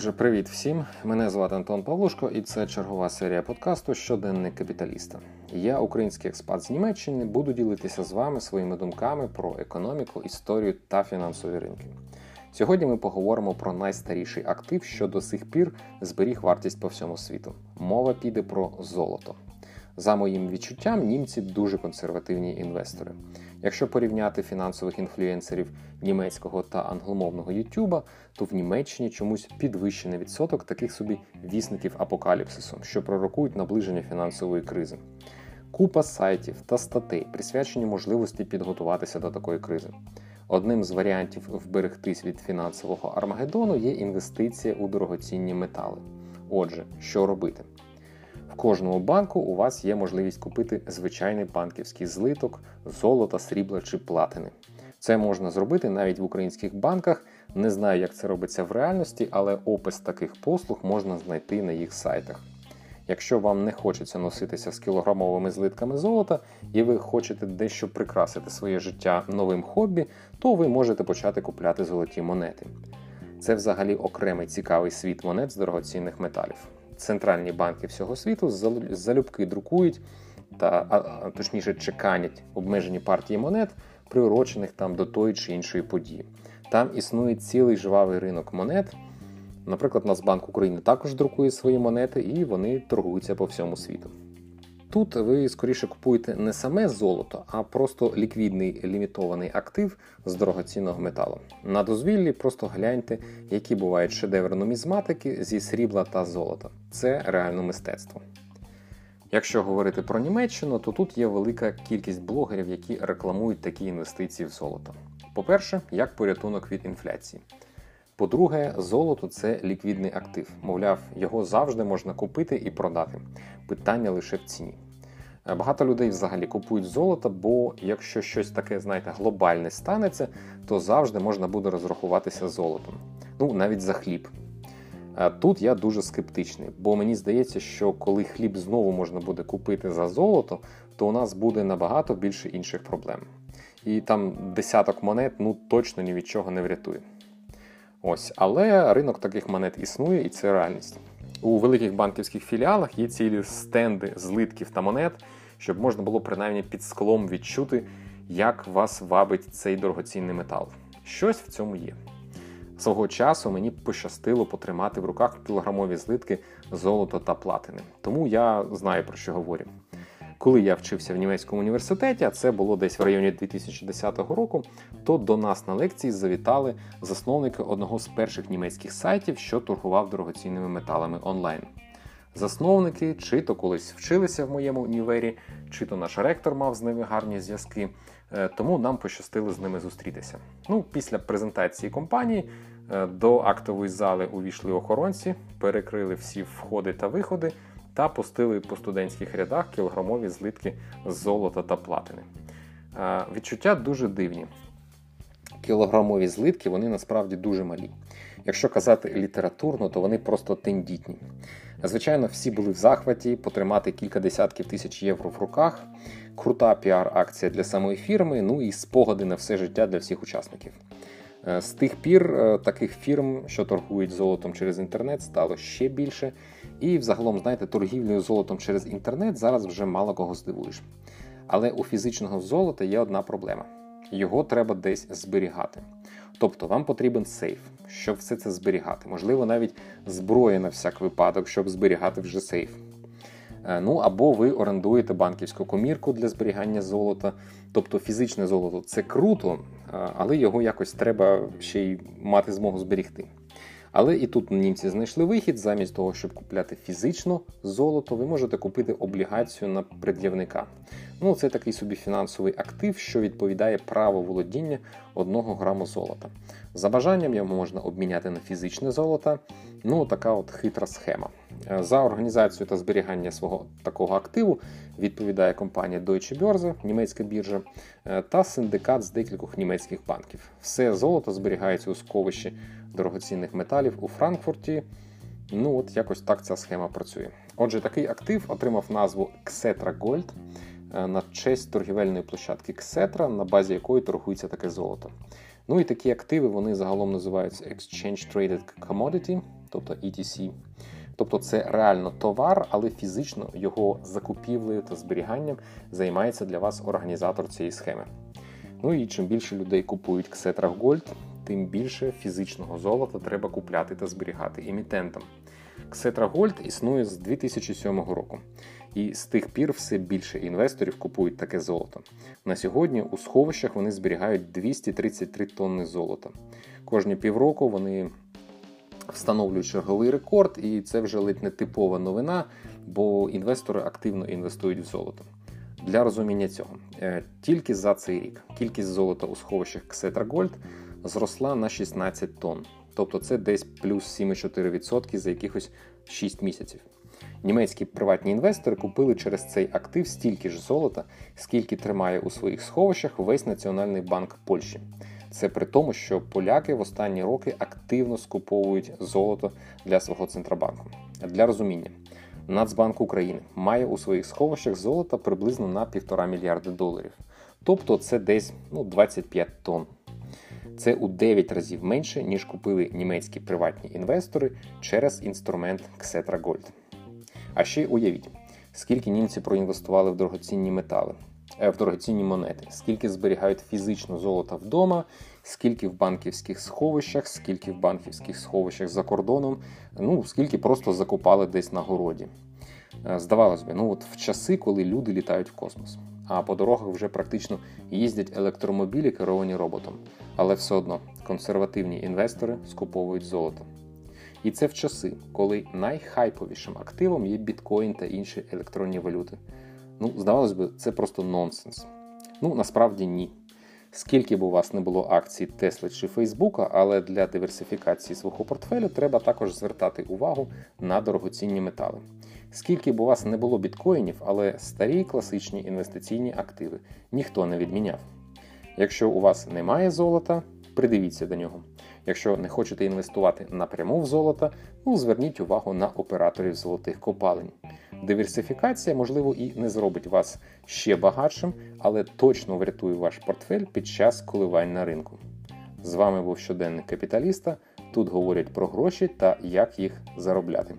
Отже, привіт всім! Мене звати Антон Павлушко, і це чергова серія подкасту Щоденник капіталіста. Я, український експат з Німеччини, буду ділитися з вами своїми думками про економіку, історію та фінансові ринки. Сьогодні ми поговоримо про найстаріший актив, що до сих пір зберіг вартість по всьому світу. Мова піде про золото. За моїм відчуттям, німці дуже консервативні інвестори. Якщо порівняти фінансових інфлюенсерів німецького та англомовного Ютуба, то в Німеччині чомусь підвищений відсоток таких собі вісників апокаліпсису, що пророкують наближення фінансової кризи. Купа сайтів та статей присвячені можливості підготуватися до такої кризи. Одним з варіантів вберегтись від фінансового армагеддону є інвестиція у дорогоцінні метали. Отже, що робити? В кожному банку у вас є можливість купити звичайний банківський злиток, золота, срібла чи платини. Це можна зробити навіть в українських банках. Не знаю, як це робиться в реальності, але опис таких послуг можна знайти на їх сайтах. Якщо вам не хочеться носитися з кілограмовими злитками золота і ви хочете дещо прикрасити своє життя новим хобі, то ви можете почати купляти золоті монети. Це взагалі окремий цікавий світ монет з дорогоцінних металів центральні банки всього світу залюбки друкують та а, точніше чеканять обмежені партії монет, приурочених там до тої чи іншої події. Там існує цілий жвавий ринок монет. Наприклад, Нацбанк України також друкує свої монети, і вони торгуються по всьому світу. Тут ви скоріше купуєте не саме золото, а просто ліквідний лімітований актив з дорогоцінного металу. На дозвіллі просто гляньте, які бувають шедеври нумізматики зі срібла та золота. Це реально мистецтво. Якщо говорити про Німеччину, то тут є велика кількість блогерів, які рекламують такі інвестиції в золото. По-перше, як порятунок від інфляції. По-друге, золото це ліквідний актив. Мовляв, його завжди можна купити і продати. Питання лише в ціні. Е, багато людей взагалі купують золото, бо якщо щось таке, знаєте, глобальне станеться, то завжди можна буде розрахуватися золотом. Ну, навіть за хліб. Е, тут я дуже скептичний, бо мені здається, що коли хліб знову можна буде купити за золото, то у нас буде набагато більше інших проблем. І там десяток монет ну точно ні від чого не врятує. Ось, але ринок таких монет існує і це реальність. У великих банківських філіалах є цілі стенди злитків та монет, щоб можна було принаймні під склом відчути, як вас вабить цей дорогоцінний метал. Щось в цьому є. Свого часу мені пощастило потримати в руках кілограмові злитки золота та платини, тому я знаю про що говорю. Коли я вчився в німецькому університеті, а це було десь в районі 2010 року, то до нас на лекції завітали засновники одного з перших німецьких сайтів, що торгував дорогоцінними металами онлайн. Засновники чи то колись вчилися в моєму універі, чи то наш ректор мав з ними гарні зв'язки, е, тому нам пощастило з ними зустрітися. Ну, Після презентації компанії е, до актової зали увійшли охоронці, перекрили всі входи та виходи та пустили по студентських рядах кілограмові злитки з золота та платини. Відчуття дуже дивні. Кілограмові злитки вони насправді дуже малі. Якщо казати літературно, то вони просто тендітні. Звичайно, всі були в захваті, потримати кілька десятків тисяч євро в руках, крута піар-акція для самої фірми, ну і спогади на все життя для всіх учасників. Е, з тих пір е, таких фірм, що торгують золотом через інтернет, стало ще більше. І взагалом, знаєте, торгівлею золотом через інтернет зараз вже мало кого здивуєш. Але у фізичного золота є одна проблема: його треба десь зберігати. Тобто вам потрібен сейф, щоб все це зберігати. Можливо, навіть зброя на всяк випадок, щоб зберігати вже сейф. Е, ну або ви орендуєте банківську комірку для зберігання золота. Тобто фізичне золото це круто, е, але його якось треба ще й мати змогу зберігти. Але і тут німці знайшли вихід, замість того, щоб купляти фізично золото, ви можете купити облігацію на пред'явника. Ну, це такий собі фінансовий актив, що відповідає право володіння одного граму золота. За бажанням його можна обміняти на фізичне золото. Ну, така от хитра схема. Е, за організацію та зберігання свого такого активу відповідає компанія Deutsche Börse, німецька біржа, е, та синдикат з декількох німецьких банків. Все золото зберігається у сховищі дорогоцінних металів у Франкфурті. Ну, от якось так ця схема працює. Отже, такий актив отримав назву Xetra Gold е, на честь торгівельної площадки Xetra, на базі якої торгується таке золото. Ну і такі активи вони загалом називаються Exchange Traded Commodity, тобто ETC. Тобто це реально товар, але фізично його закупівлею та зберіганням займається для вас організатор цієї схеми. Ну і чим більше людей купують Ксетрах Gold, тим більше фізичного золота треба купляти та зберігати емітентам. Ксетра Gold існує з 2007 року, і з тих пір все більше інвесторів купують таке золото. На сьогодні у сховищах вони зберігають 233 тонни золота. Кожні півроку вони встановлюють черговий рекорд, і це вже ледь не типова новина, бо інвестори активно інвестують в золото. Для розуміння цього, е, тільки за цей рік кількість золота у сховищах Ксетра Gold зросла на 16 тонн. Тобто це десь плюс 7,4% за якихось 6 місяців. Німецькі приватні інвестори купили через цей актив стільки ж золота, скільки тримає у своїх сховищах весь Національний банк Польщі. Це при тому, що поляки в останні роки активно скуповують золото для свого центробанку. Для розуміння, Нацбанк України має у своїх сховищах золота приблизно на 1,5 мільярди доларів. Тобто це десь ну, 25 тонн. Це у 9 разів менше, ніж купили німецькі приватні інвестори через інструмент Xetra Gold. А ще уявіть, скільки німці проінвестували в дорогоцінні метали, в дорогоцінні монети, скільки зберігають фізично золота вдома, скільки в банківських сховищах, скільки в банківських сховищах за кордоном, ну скільки просто закупали десь на городі. Е, здавалось би, ну от в часи, коли люди літають в космос, а по дорогах вже практично їздять електромобілі, керовані роботом. Але все одно консервативні інвестори скуповують золото. І це в часи, коли найхайповішим активом є біткоін та інші електронні валюти. Ну, здавалось би, це просто нонсенс. Ну, насправді ні. Скільки б у вас не було акцій Тесла чи Фейсбука, але для диверсифікації свого портфелю треба також звертати увагу на дорогоцінні метали. Скільки б у вас не було біткоїнів, але старі класичні інвестиційні активи ніхто не відміняв. Якщо у вас немає золота, придивіться до нього. Якщо не хочете інвестувати напряму в золото, ну зверніть увагу на операторів золотих копалень. Диверсифікація, можливо, і не зробить вас ще багатшим, але точно врятує ваш портфель під час коливань на ринку. З вами був щоденник капіталіста. Тут говорять про гроші та як їх заробляти.